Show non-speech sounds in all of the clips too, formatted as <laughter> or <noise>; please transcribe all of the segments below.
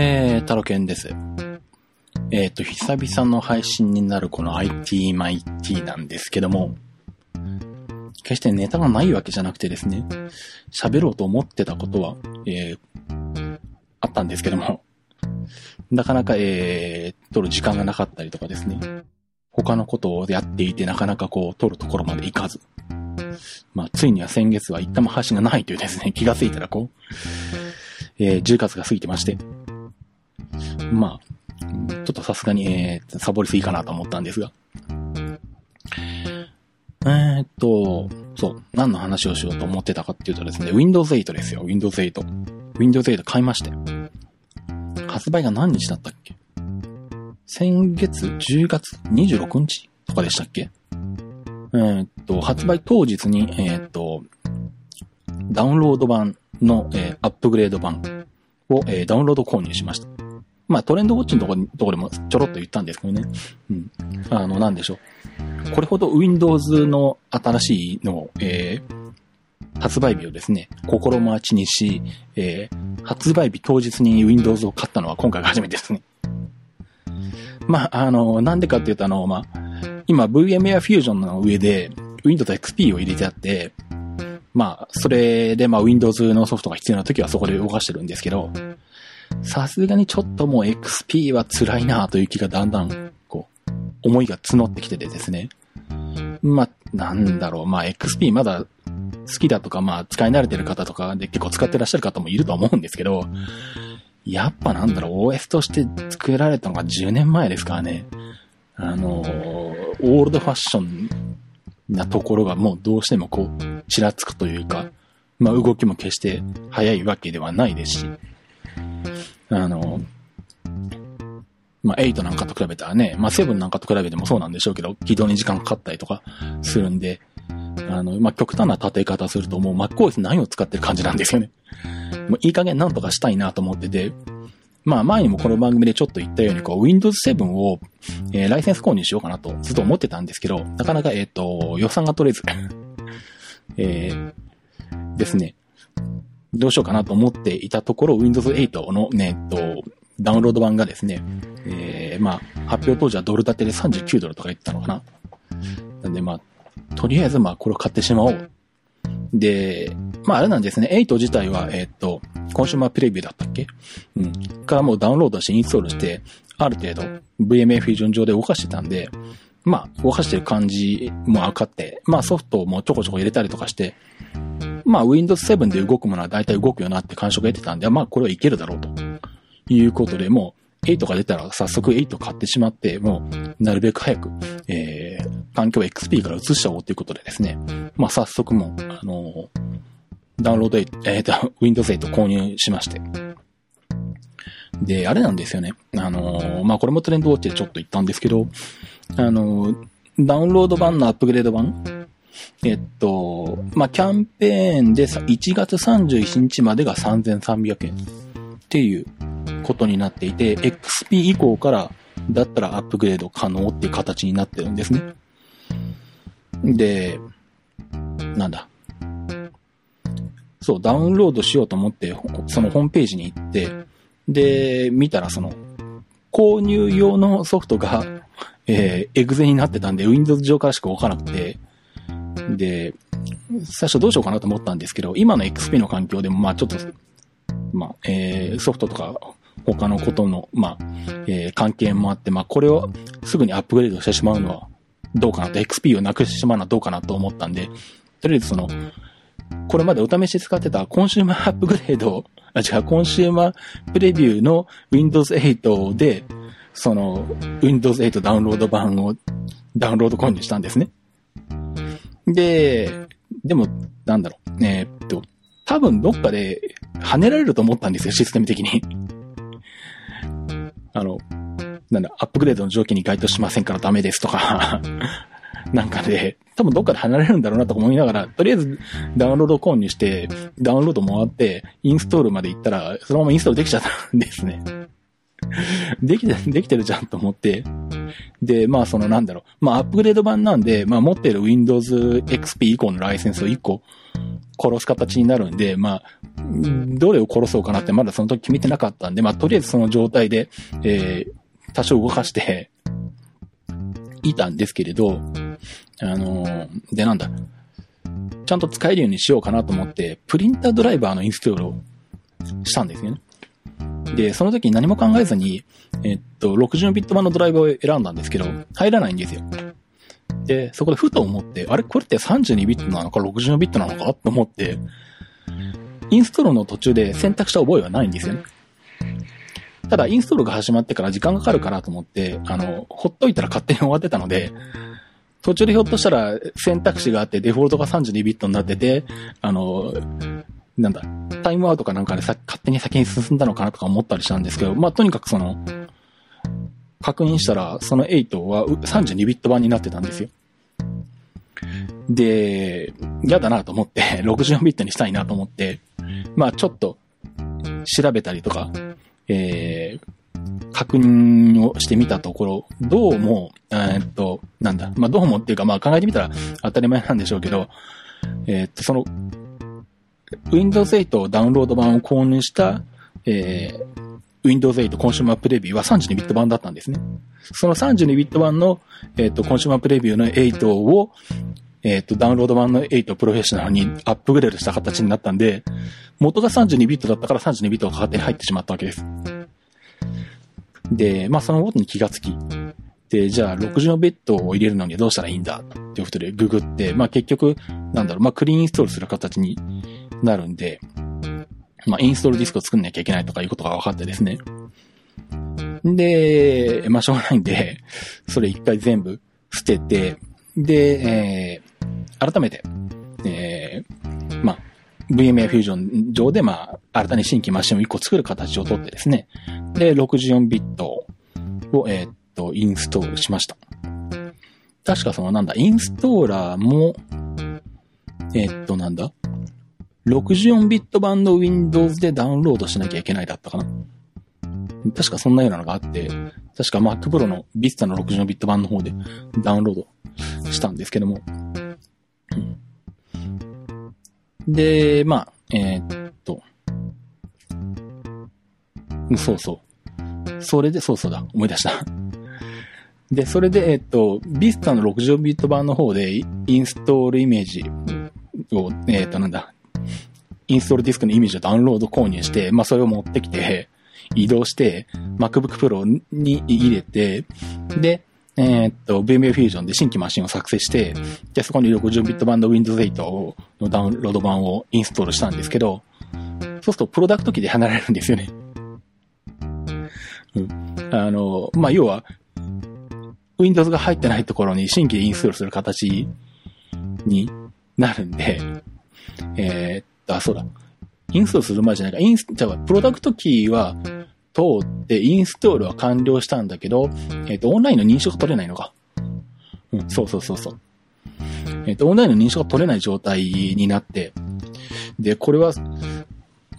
えー、タロケンです。えっ、と、久々の配信になるこの IT マイティなんですけども、決してネタがないわけじゃなくてですね、喋ろうと思ってたことは、えー、あったんですけども、なかなか、えー、撮る時間がなかったりとかですね、他のことをやっていてなかなかこう、撮るところまで行かず、まあ、ついには先月は一旦も配信がないというですね、気がついたらこう、えー、10月が過ぎてまして、まあ、ちょっとさすがに、えー、サボりすぎかなと思ったんですが。えー、っと、そう、何の話をしようと思ってたかっていうとですね、Windows 8ですよ、Windows 8。Windows 8買いまして。発売が何日だったっけ？先月10月26日とかでしたっけ？えー、っと、発売当日に、えー、っと、ダウンロード版の、えーアップグレード版を、えダウンロード購入しました。まあ、トレンドウォッチのところとこでもちょろっと言ったんですけどね。うん。あの、なんでしょう。これほど Windows の新しいのを、えー発売日をですね、心待ちにし、えー発売日当日に Windows を買ったのは今回が初めてですね。まあ、あの、なんでかっていうと、あの、まあ、今 VMware Fusion の上で Windows XP を入れてあって、まあ、それでまあ Windows のソフトが必要な時はそこで動かしてるんですけど、さすがにちょっともう XP は辛いなという気がだんだん、こう、思いが募ってきててですね。まあ、なんだろう、まあ XP まだ好きだとか、まあ使い慣れてる方とかで結構使ってらっしゃる方もいると思うんですけど、やっぱなんだろう、OS として作られたのが10年前ですからね。あの、オールドファッションなところがもうどうしてもこう、ちらつくというか、まあ動きも決して早いわけではないですし、あの、まあ8なんかと比べたらね、まあ7なんかと比べてもそうなんでしょうけど、起動に時間かかったりとかするんで、あの、まあ極端な立て方するともう MacOS 何を使ってる感じなんですよね。もういい加減なんとかしたいなと思ってて、まあ前にもこの番組でちょっと言ったように、こう Windows 7を、えーライセンス購入しようかなとずっと思ってたんですけど、なかなかえっ、と、予算が取れず、<laughs> えーですね。どうしようかなと思っていたところ、Windows 8のね、えっと、ダウンロード版がですね、えー、まあ、発表当時はドル建てで39ドルとか言ってたのかな。なんでまあ、とりあえずまあ、これを買ってしまおう。で、まああれなんですね、8自体は、えっと、コンシューマープレビューだったっけ？うん。からもうダウンロードしてインストールして、ある程度 VMA フュージョン上で動かしてたんで、まあ、動かしてる感じも分かって、まあソフトもちょこちょこ入れたりとかして、まあ Windows 7で動くものは大体動くよなって感触が得てたんで、まあこれはいけるだろうということで、もう8が出たら早速8買ってしまって、もうなるべく早く、えー、環境を XP から移しちゃおうということでですね、まあ早速もう、あのダウンロード8、えーと、<laughs> Windows 8購入しまして。で、あれなんですよね。あのまあこれもトレンドウォッチでちょっと言ったんですけど、あのダウンロード版のアップグレード版えっと、まあ、キャンペーンで1月31日までが3300円っていうことになっていて、XP 以降からだったらアップグレード可能っていう形になってるんですね。で、なんだ。そう、ダウンロードしようと思って、そのホームページに行って、で、見たらその、購入用のソフトが、えーエグゼになってたんで、Windows 上からしか動かなくて、で、最初どうしようかなと思ったんですけど、今の XP の環境でも、まあちょっと、まあ、えーソフトとか、他のことの、まあ、えー関係もあって、まあこれをすぐにアップグレードしてしまうのはどうかなと、XP をなくしてしまうのはどうかなと思ったんで、とりあえずその、これまでお試し使ってたコンシューマーアップグレード、あ、違う、コンシューマープレビューの Windows 8で、その、Windows 8ダウンロード版をダウンロード購入したんですね。で、でも、なんだろう、えーっと、多分どっかで撥ねられると思ったんですよ、システム的に。あの、なんだ、アップグレードの条件に該当しませんからダメですとか、<laughs> なんかで、多分どっかで離れるんだろうなと思いながら、とりあえずダウンロード購入して、ダウンロード回って、インストールまで行ったら、そのままインストールできちゃったんですね。<laughs> できて、できてるじゃんと思って、で、まあそのなんだろう、まあアップグレード版なんで、まあ持ってる Windows XP 以降のライセンスを1個殺す形になるんで、まあ、どれを殺そうかなってまだその時決めてなかったんで、まあとりあえずその状態で、えー、多少動かして、いたんですけれど、あのー、でなんだ、ちゃんと使えるようにしようかなと思って、プリンタードライバーのインストールをしたんですよね。で、その時に何も考えずに、えっと、64ビット版のドライバーを選んだんですけど、入らないんですよ。で、そこでふと思って、あれ？これって32ビットなのか？64ビットなのか？と思って、インストールの途中で選択した覚えはないんですよね。ただ、インストールが始まってから時間がかかるかなと思って、あの、ほっといたら勝手に終わってたので、途中でひょっとしたら選択肢があってデフォルトが32ビットになってて、あの、なんだ、タイムアウトかなんかでさ勝手に先に進んだのかなとか思ったりしたんですけど、まあ、とにかくその、確認したら、その8は32ビット版になってたんですよ。で、嫌だなと思って、<laughs> 64ビットにしたいなと思って、まあちょっと調べたりとか、えー、確認をしてみたところ、どうも、えー、っと、なんだ、まあどうもっていうか、まあ考えてみたら当たり前なんでしょうけど、えー、っと、その、Windows 8ダウンロード版を購入した、えー、Windows 8コンシューマープレビューは32ビット版だったんですね。その32ビット版の、えっ、ー、と、コンシューマープレビューの8を、えっ、ー、と、ダウンロード版の8プロフェッショナルにアップグレードした形になったんで、元が32ビットだったから32ビットが勝手に入ってしまったわけです。で、まあそのことに気がつき、で、じゃあ64ビットを入れるのにどうしたらいいんだっていうことでググって、まあ結局、なんだろう、まあクリーンインストールする形になるんで、まあ、インストールディスクを作んなきゃいけないとかいうことが分かってですね。で、まあ、しょうがないんで、それ一回全部捨てて、で、えー、改めて、えー、まあ、VMA フュージョン上で、まあ、新たに新規マシンを1個作る形をとってですね。で、64ビットを、えー、っと、インストールしました。確かそのなんだ、インストーラーも、えー、っと、なんだ？64ビット版の Windows でダウンロードしなきゃいけないだったかな。確かそんなようなのがあって、確か Mac Pro の Vista の64ビット版の方でダウンロードしたんですけども。で、まあ、えー、っと、そうそう。それで、そうそうだ、思い出した。で、それで、えっと、Vista の64ビット版の方でインストールイメージを、えっと、なんだ、インストールディスクのイメージをダウンロード購入して、まあそれを持ってきて、移動して、MacBook Pro に入れて、で、えー、っと、VMA Fusion で新規マシンを作成して、で、そこに60ビット版の Windows 8のダウンロード版をインストールしたんですけど、そうするとプロダクト機で離れるんですよね。うん。あの、まあ、要は、Windows が入ってないところに新規でインストールする形になるんで、えー、あ、そうだ。インストールする前じゃないか。インス、じゃあ、プロダクトキーは通って、インストールは完了したんだけど、えっ、ー、と、オンラインの認証が取れないのか。うん、そうそうそうそう。えっ、ー、と、オンラインの認証が取れない状態になって、で、これは、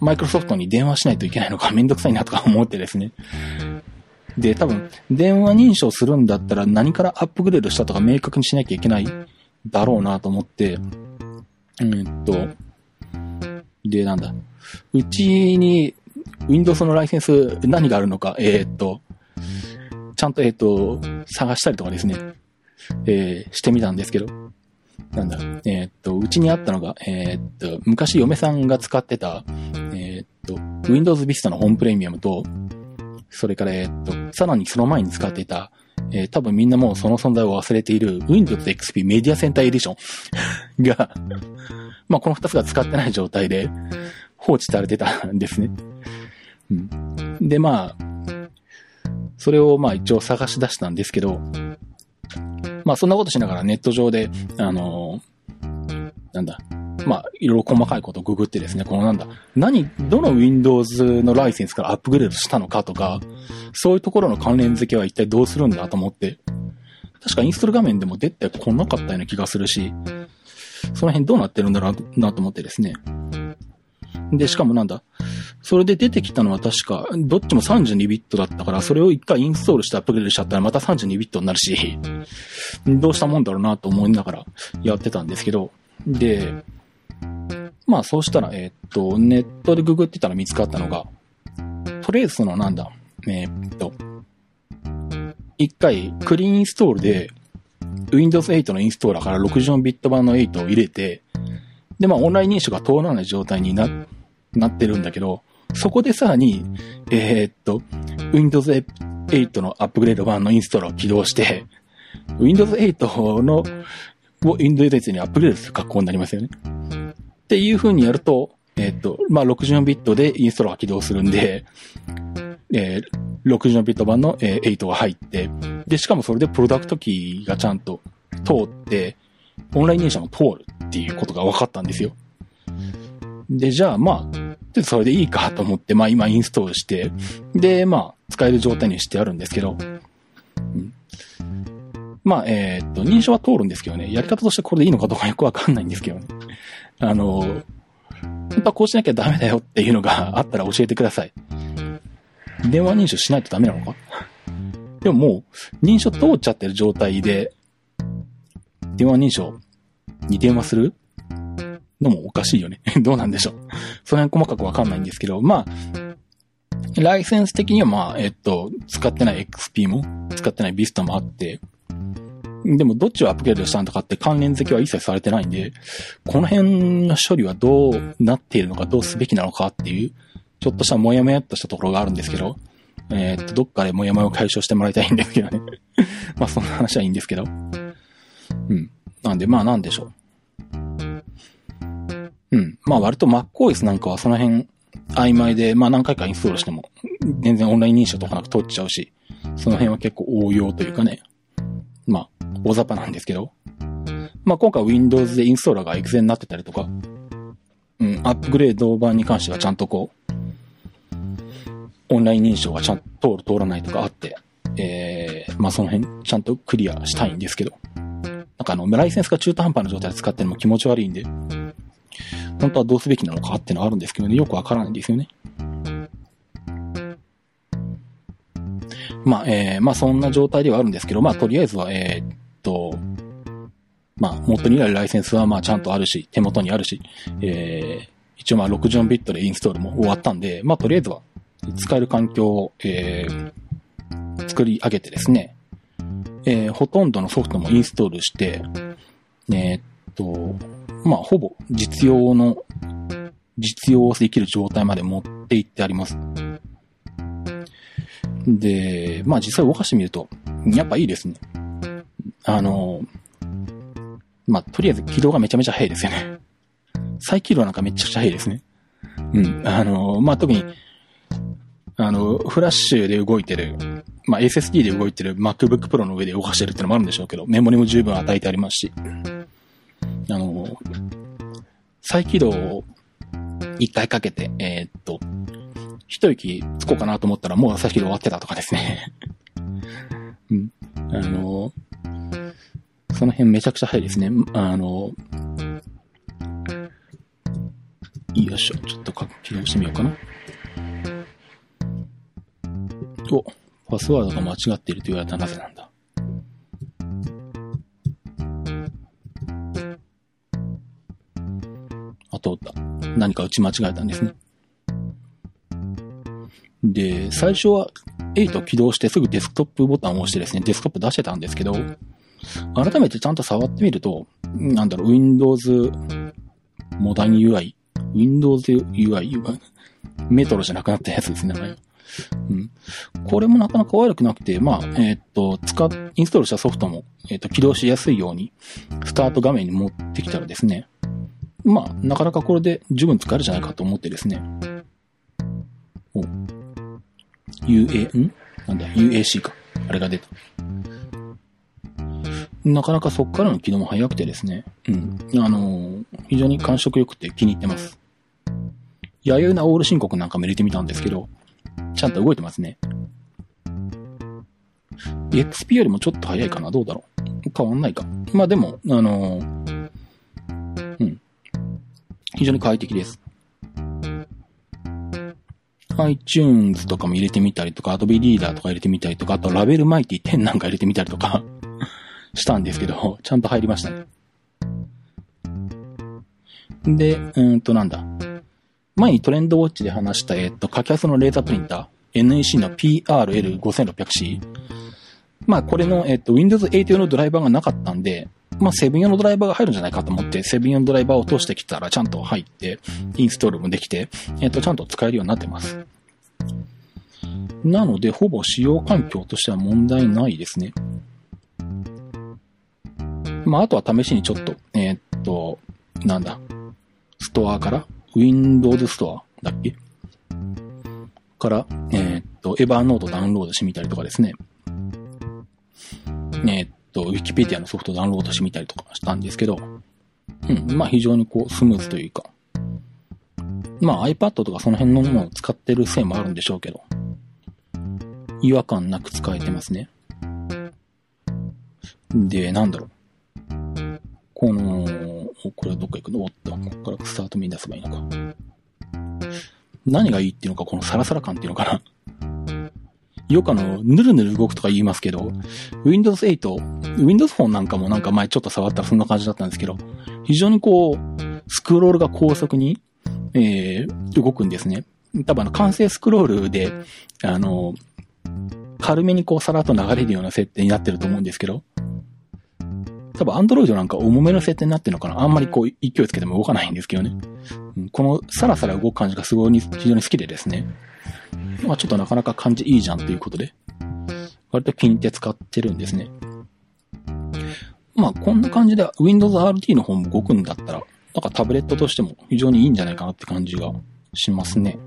マイクロソフトに電話しないといけないのか <laughs> めんどくさいなとか思ってですね。で、多分、電話認証するんだったら何からアップグレードしたとか明確にしなきゃいけないだろうなと思って、えっと、で、なんだ。うちに Windows のライセンス何があるのか、えー、っと、ちゃんと、えー、っと、探したりとかですね、えー、してみたんですけど、なんだ、えー、っと、うちにあったのが、えー、っと、昔嫁さんが使ってた、えー、っと、Windows Vista のホームプレミアムと、それから、えっと、さらにその前に使っていた、えー、多分みんなもうその存在を忘れている Windows XP メディアセンターエディションがまあこの二つが使ってない状態で放置されてたんですね。うん。で、まあ、それをまあ一応探し出したんですけど、まあそんなことしながらネット上で、あのー、なんだ、まあ、いろいろ細かいことをググってですね、このなんだ、何、どの Windows のライセンスからアップグレードしたのかとか、そういうところの関連付けは一体どうするんだと思って、確かインストール画面でも出てこなかったような気がするし、その辺どうなってるんだろうなと思ってですね。で、しかもなんだ、それで出てきたのは確か、どっちも32ビットだったから、それを一回インストールしてアップグレードしちゃったらまた32ビットになるし、どうしたもんだろうなと思いながらやってたんですけど、で、まあそうしたら、え、っと、ネットでググってたら見つかったのが、とりあえずそのなんだ、え、っと、一回クリーンインストールで Windows 8のインストーラーから64ビット版の8を入れて、で、まあオンライン認証が通らない状態にな、なってるんだけど、そこでさらに、えー、っと、Windows 8のアップグレード版のインストーラーを起動して、Windows 8の、を Windows 8にアップグレードする格好になりますよね。っていう風にやると、えー、っと、まあ、64ビットでインストーラーが起動するんで、えー、64ビット版の、えー、8が入って、で、しかもそれでプロダクトキーがちゃんと通って、オンライン認証も通るっていうことが分かったんですよ。で、じゃあ、まあ、で、それでいいかと思って、まあ今インストールして、で、まあ、使える状態にしてあるんですけど、うん、まあ、えー、っと、認証は通るんですけどね、やり方としてこれでいいのかどうかよくわかんないんですけどね。あの、本当はこうしなきゃダメだよっていうのがあったら教えてください。電話認証しないとダメなのか？でももう、認証通っちゃってる状態で、電話認証に電話する？のもおかしいよね。<laughs> どうなんでしょう？その辺細かくわかんないんですけど、まあ、ライセンス的にはまあ、えっと、使ってない XP も、使ってない Vista もあって、でもどっちをアップグレードしたんだかって関連付けは一切されてないんで、この辺の処理はどうなっているのか、どうすべきなのかっていう、ちょっとしたもやもやっとしたところがあるんですけど、えー、っと、どっかでもやもやを解消してもらいたいんですけどね。<laughs> まあそんな話はいいんですけど。うん。なんで、まあなんでしょう。うん。まあ割と MacOS なんかはその辺曖昧で、まあ何回かインストールしても全然オンライン認証とかなく通っちゃうし、その辺は結構応用というかね、まあ大雑把なんですけど、まあ今回 Windows でインストーラーがエグゼになってたりとか、うん、アップグレード版に関してはちゃんとこう、オンライン認証がちゃんと通る通らないとかあって、えー、まあその辺ちゃんとクリアしたいんですけど、なんかあの、ライセンスが中途半端な状態で使ってるのも気持ち悪いんで、本当はどうすべきなのかっていうのはあるんですけどね、よくわからないんですよね。まあ、えー、まあそんな状態ではあるんですけど、まあとりあえずは、えー、っと、まあ元にあるライセンスはまあちゃんとあるし、手元にあるし、えー、一応まあ64ビットでインストールも終わったんで、まあとりあえずは使える環境を、えー、作り上げてですね、えー、ほとんどのソフトもインストールして、えー、っと、まあ、ほぼ実用の、実用できる状態まで持っていってあります。で、まあ実際動かしてみると、やっぱいいですね。あの、まあとりあえず起動がめちゃめちゃ速いですよね。再起動なんかめちゃくちゃ速いですね。うん。あの、まあ特に、あの、フラッシュで動いてる、まあ SSD で動いてる MacBook Pro の上で動かしてるってのもあるんでしょうけど、メモリも十分与えてありますし。あの、再起動を一回かけて、えー、っと、一息つこうかなと思ったらもう再起動終わってたとかですね。<laughs> うん。あの、その辺めちゃくちゃ早いですね。あの、よいしょ。ちょっと起動してみようかな。お、パスワードが間違っていると言われたらなぜなんだ。通った。何か打ち間違えたんですね。で、最初は8起動してすぐデスクトップボタンを押してですね、デスクトップ出してたんですけど、改めてちゃんと触ってみると、なんだろう、Windows モダン UI、Windows UI、メトロじゃなくなったやつですね、名前。うん。これもなかなか悪くなくて、まあ、えっ、と、使っ、インストールしたソフトも、えっ、と、起動しやすいように、スタート画面に持ってきたらですね、まあ、なかなかこれで十分使えるじゃないかと思ってですね。お UA、ん？なんだ、UAC か。あれが出た。なかなかそっからの機能も早くてですね。うん。あのー、非常に感触良くて気に入ってます。弥生なオール申告なんかも入れてみたんですけど、ちゃんと動いてますね。XP よりもちょっと早いかなどうだろう変わんないか。まあでも、あのー非常に快適です。iTunes とかも入れてみたりとか、Adobe Reader とか入れてみたりとか、あとラベルマイティ10なんか入れてみたりとか <laughs> したんですけど、ちゃんと入りましたね。で、うんとなんだ。前にトレンドウォッチで話した、えっと、カキャスのレーザープリンター、NEC の PRL5600C。まあ、これの、えっと、Windows 8用のドライバーがなかったんで、まあ、7用のドライバーが入るんじゃないかと思って、7用のドライバーを通してきたらちゃんと入って、インストールもできて、えっと、ちゃんと使えるようになってます。なので、ほぼ使用環境としては問題ないですね。まあ、あとは試しにちょっと、えー、っと、なんだ、ストアから、Windows ストアだっけ？から、えー、っと、エヴァーノートダウンロードしてみたりとかですね。えー、っと、Wikipedia のソフトダウンロードしてみたりとかしたんですけど、うん、まあ非常にこう、スムーズというか、まあ iPad とかその辺のものを使ってるせいもあるんでしょうけど、違和感なく使えてますね。で、なんだろう。この、これはどっか行くの？おっと、ここからスタート見出せばいいのか。何がいいっていうのか、このサラサラ感っていうのかな。よくあの、ぬるぬる動くとか言いますけど、Windows 8、Windows Phone なんかもなんか前ちょっと触ったらそんな感じだったんですけど、非常にこう、スクロールが高速に、えー、動くんですね。多分あの、完成スクロールで、あの、軽めにこうさらっと流れるような設定になってると思うんですけど、多分アンドロイドなんか重めの設定になってるのかなあんまりこう勢いつけても動かないんですけどね。このサラサラ動く感じがすごい非常に好きでですね。まあちょっとなかなか感じいいじゃんということで、割と気に入って使ってるんですね。まあこんな感じで Windows RT の方も動くんだったら、なんかタブレットとしても非常にいいんじゃないかなって感じがしますね。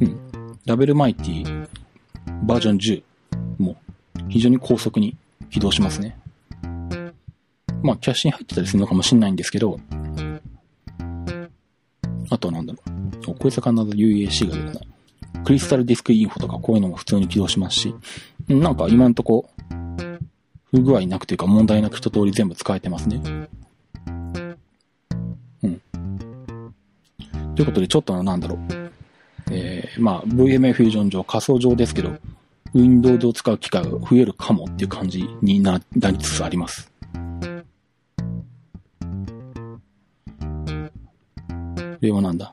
うん。ラベルマイティバージョン10も非常に高速に起動しますね。まあ、キャッシュに入ってたりするのかもしれないんですけど、あとはなんだろう。こいつは必ず UAC が出るな。クリスタルディスクインフォとかこういうのも普通に起動しますし、なんか今んとこ、不具合なくというか問題なく一通り全部使えてますね。うん。ということで、ちょっとなんだろう。えー、まあ、VMA フュージョン上、仮想上ですけど、Windows を使う機会が増えるかもっていう感じになりつつあります。これはなん。だ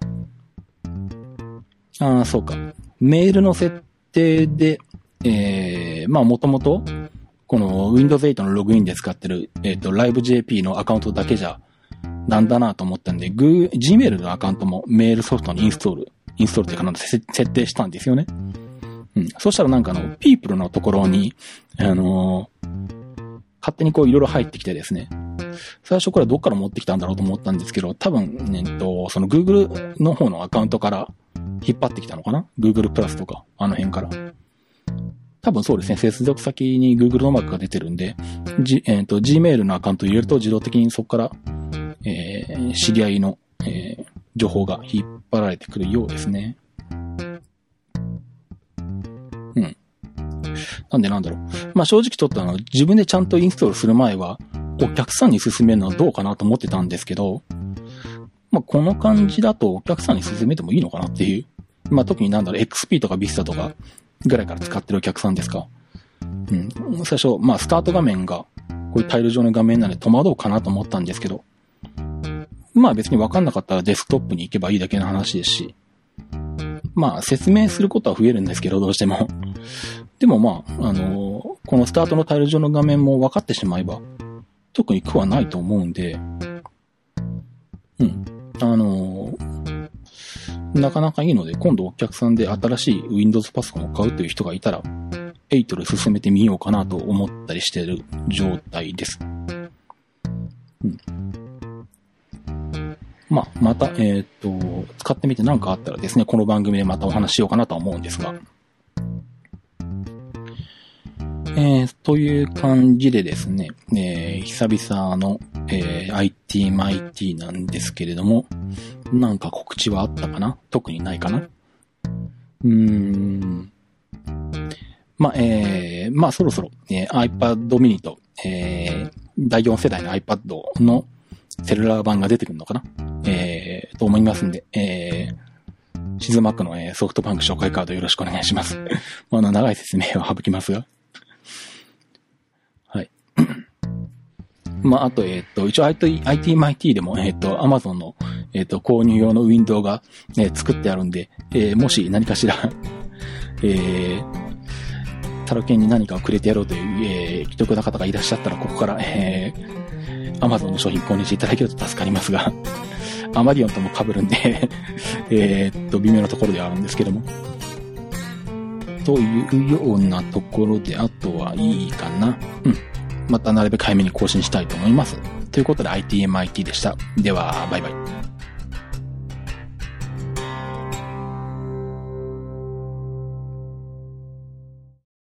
ああ、そうか。メールの設定で、えー、まあもともと、この Windows 8のログインで使ってる、えっ、ー、と、LiveJP のアカウントだけじゃ、なん。だなと思ったん。で、Gmail のアカウントもメールソフトにインストール、インストールっていうか設定したん。ですよね。うん。そしたらなんかあの、ピープルのところに、あのー、勝手にこういろいろ入ってきてですね。最初これどっから持ってきたんだろうと思ったんですけど、多分、ね、と、その Google の方のアカウントから引っ張ってきたのかな ?Google プラスとか、あの辺から。多分そうですね。接続先に Google のマークが出てるんで、G、えっ、ー、と、Gmail のアカウントを入れると自動的にそこから、えー、知り合いの、えー、情報が引っ張られてくるようですね。なんでなんだろう。まあ正直ちょっとあの、自分でちゃんとインストールする前は、お客さんに勧めるのはどうかなと思ってたんですけど、まあこの感じだとお客さんに勧めてもいいのかなっていう。まあ特になんだろう、XP とか Vista とかぐらいから使ってるお客さんですか。うん。最初、まあスタート画面が、こういうタイル状の画面なんで戸惑うかなと思ったんですけど、まあ別にわかんなかったらデスクトップに行けばいいだけの話ですし、まあ説明することは増えるんですけど、どうしても。でもまあ、あのこのスタートのタイル上の画面も分かってしまえば、特に苦はないと思うんで、うん。あのなかなかいいので、今度お客さんで新しい Windows パソコンを買うという人がいたら、8で進めてみようかなと思ったりしている状態です。うん。まあ、また、えっ、と、使ってみて何かあったらですね、この番組でまたお話ししようかなとは思うんですが、えー、という感じでですね、えー、久々の、えー、IT マイティなんですけれども、なんか告知はあったかな？特にないかな？うーん。まあ、えー、まあそろそろ、えー、iPad mini と、えー、第4世代の iPad のセルラー版が出てくるのかな？えー、と思いますんで、えー、シズマックの、え、ソフトバンク紹介カードよろしくお願いします。<laughs> まあ、の長い説明は省きますが。まあ、あと、えっ、ー、と、一応 IT、ITMIT でも、えっ、ー、と、Amazon の、えっ、ー、と、購入用のウィンドウが、ね、作ってあるんで、え、もし何かしら <laughs> えー、タロケンに何かをくれてやろうという、えー、既得な方がいらっしゃったら、ここから、えー、Amazon の商品購入していただけると助かりますがアマディオンとも被るんで <laughs> えっと、微妙なところではあるんですけども。というようなところで、あとはいいかな。うん。またなるべく早めに更新したいと思います。ということで ITMIT でした。では、バイバイ。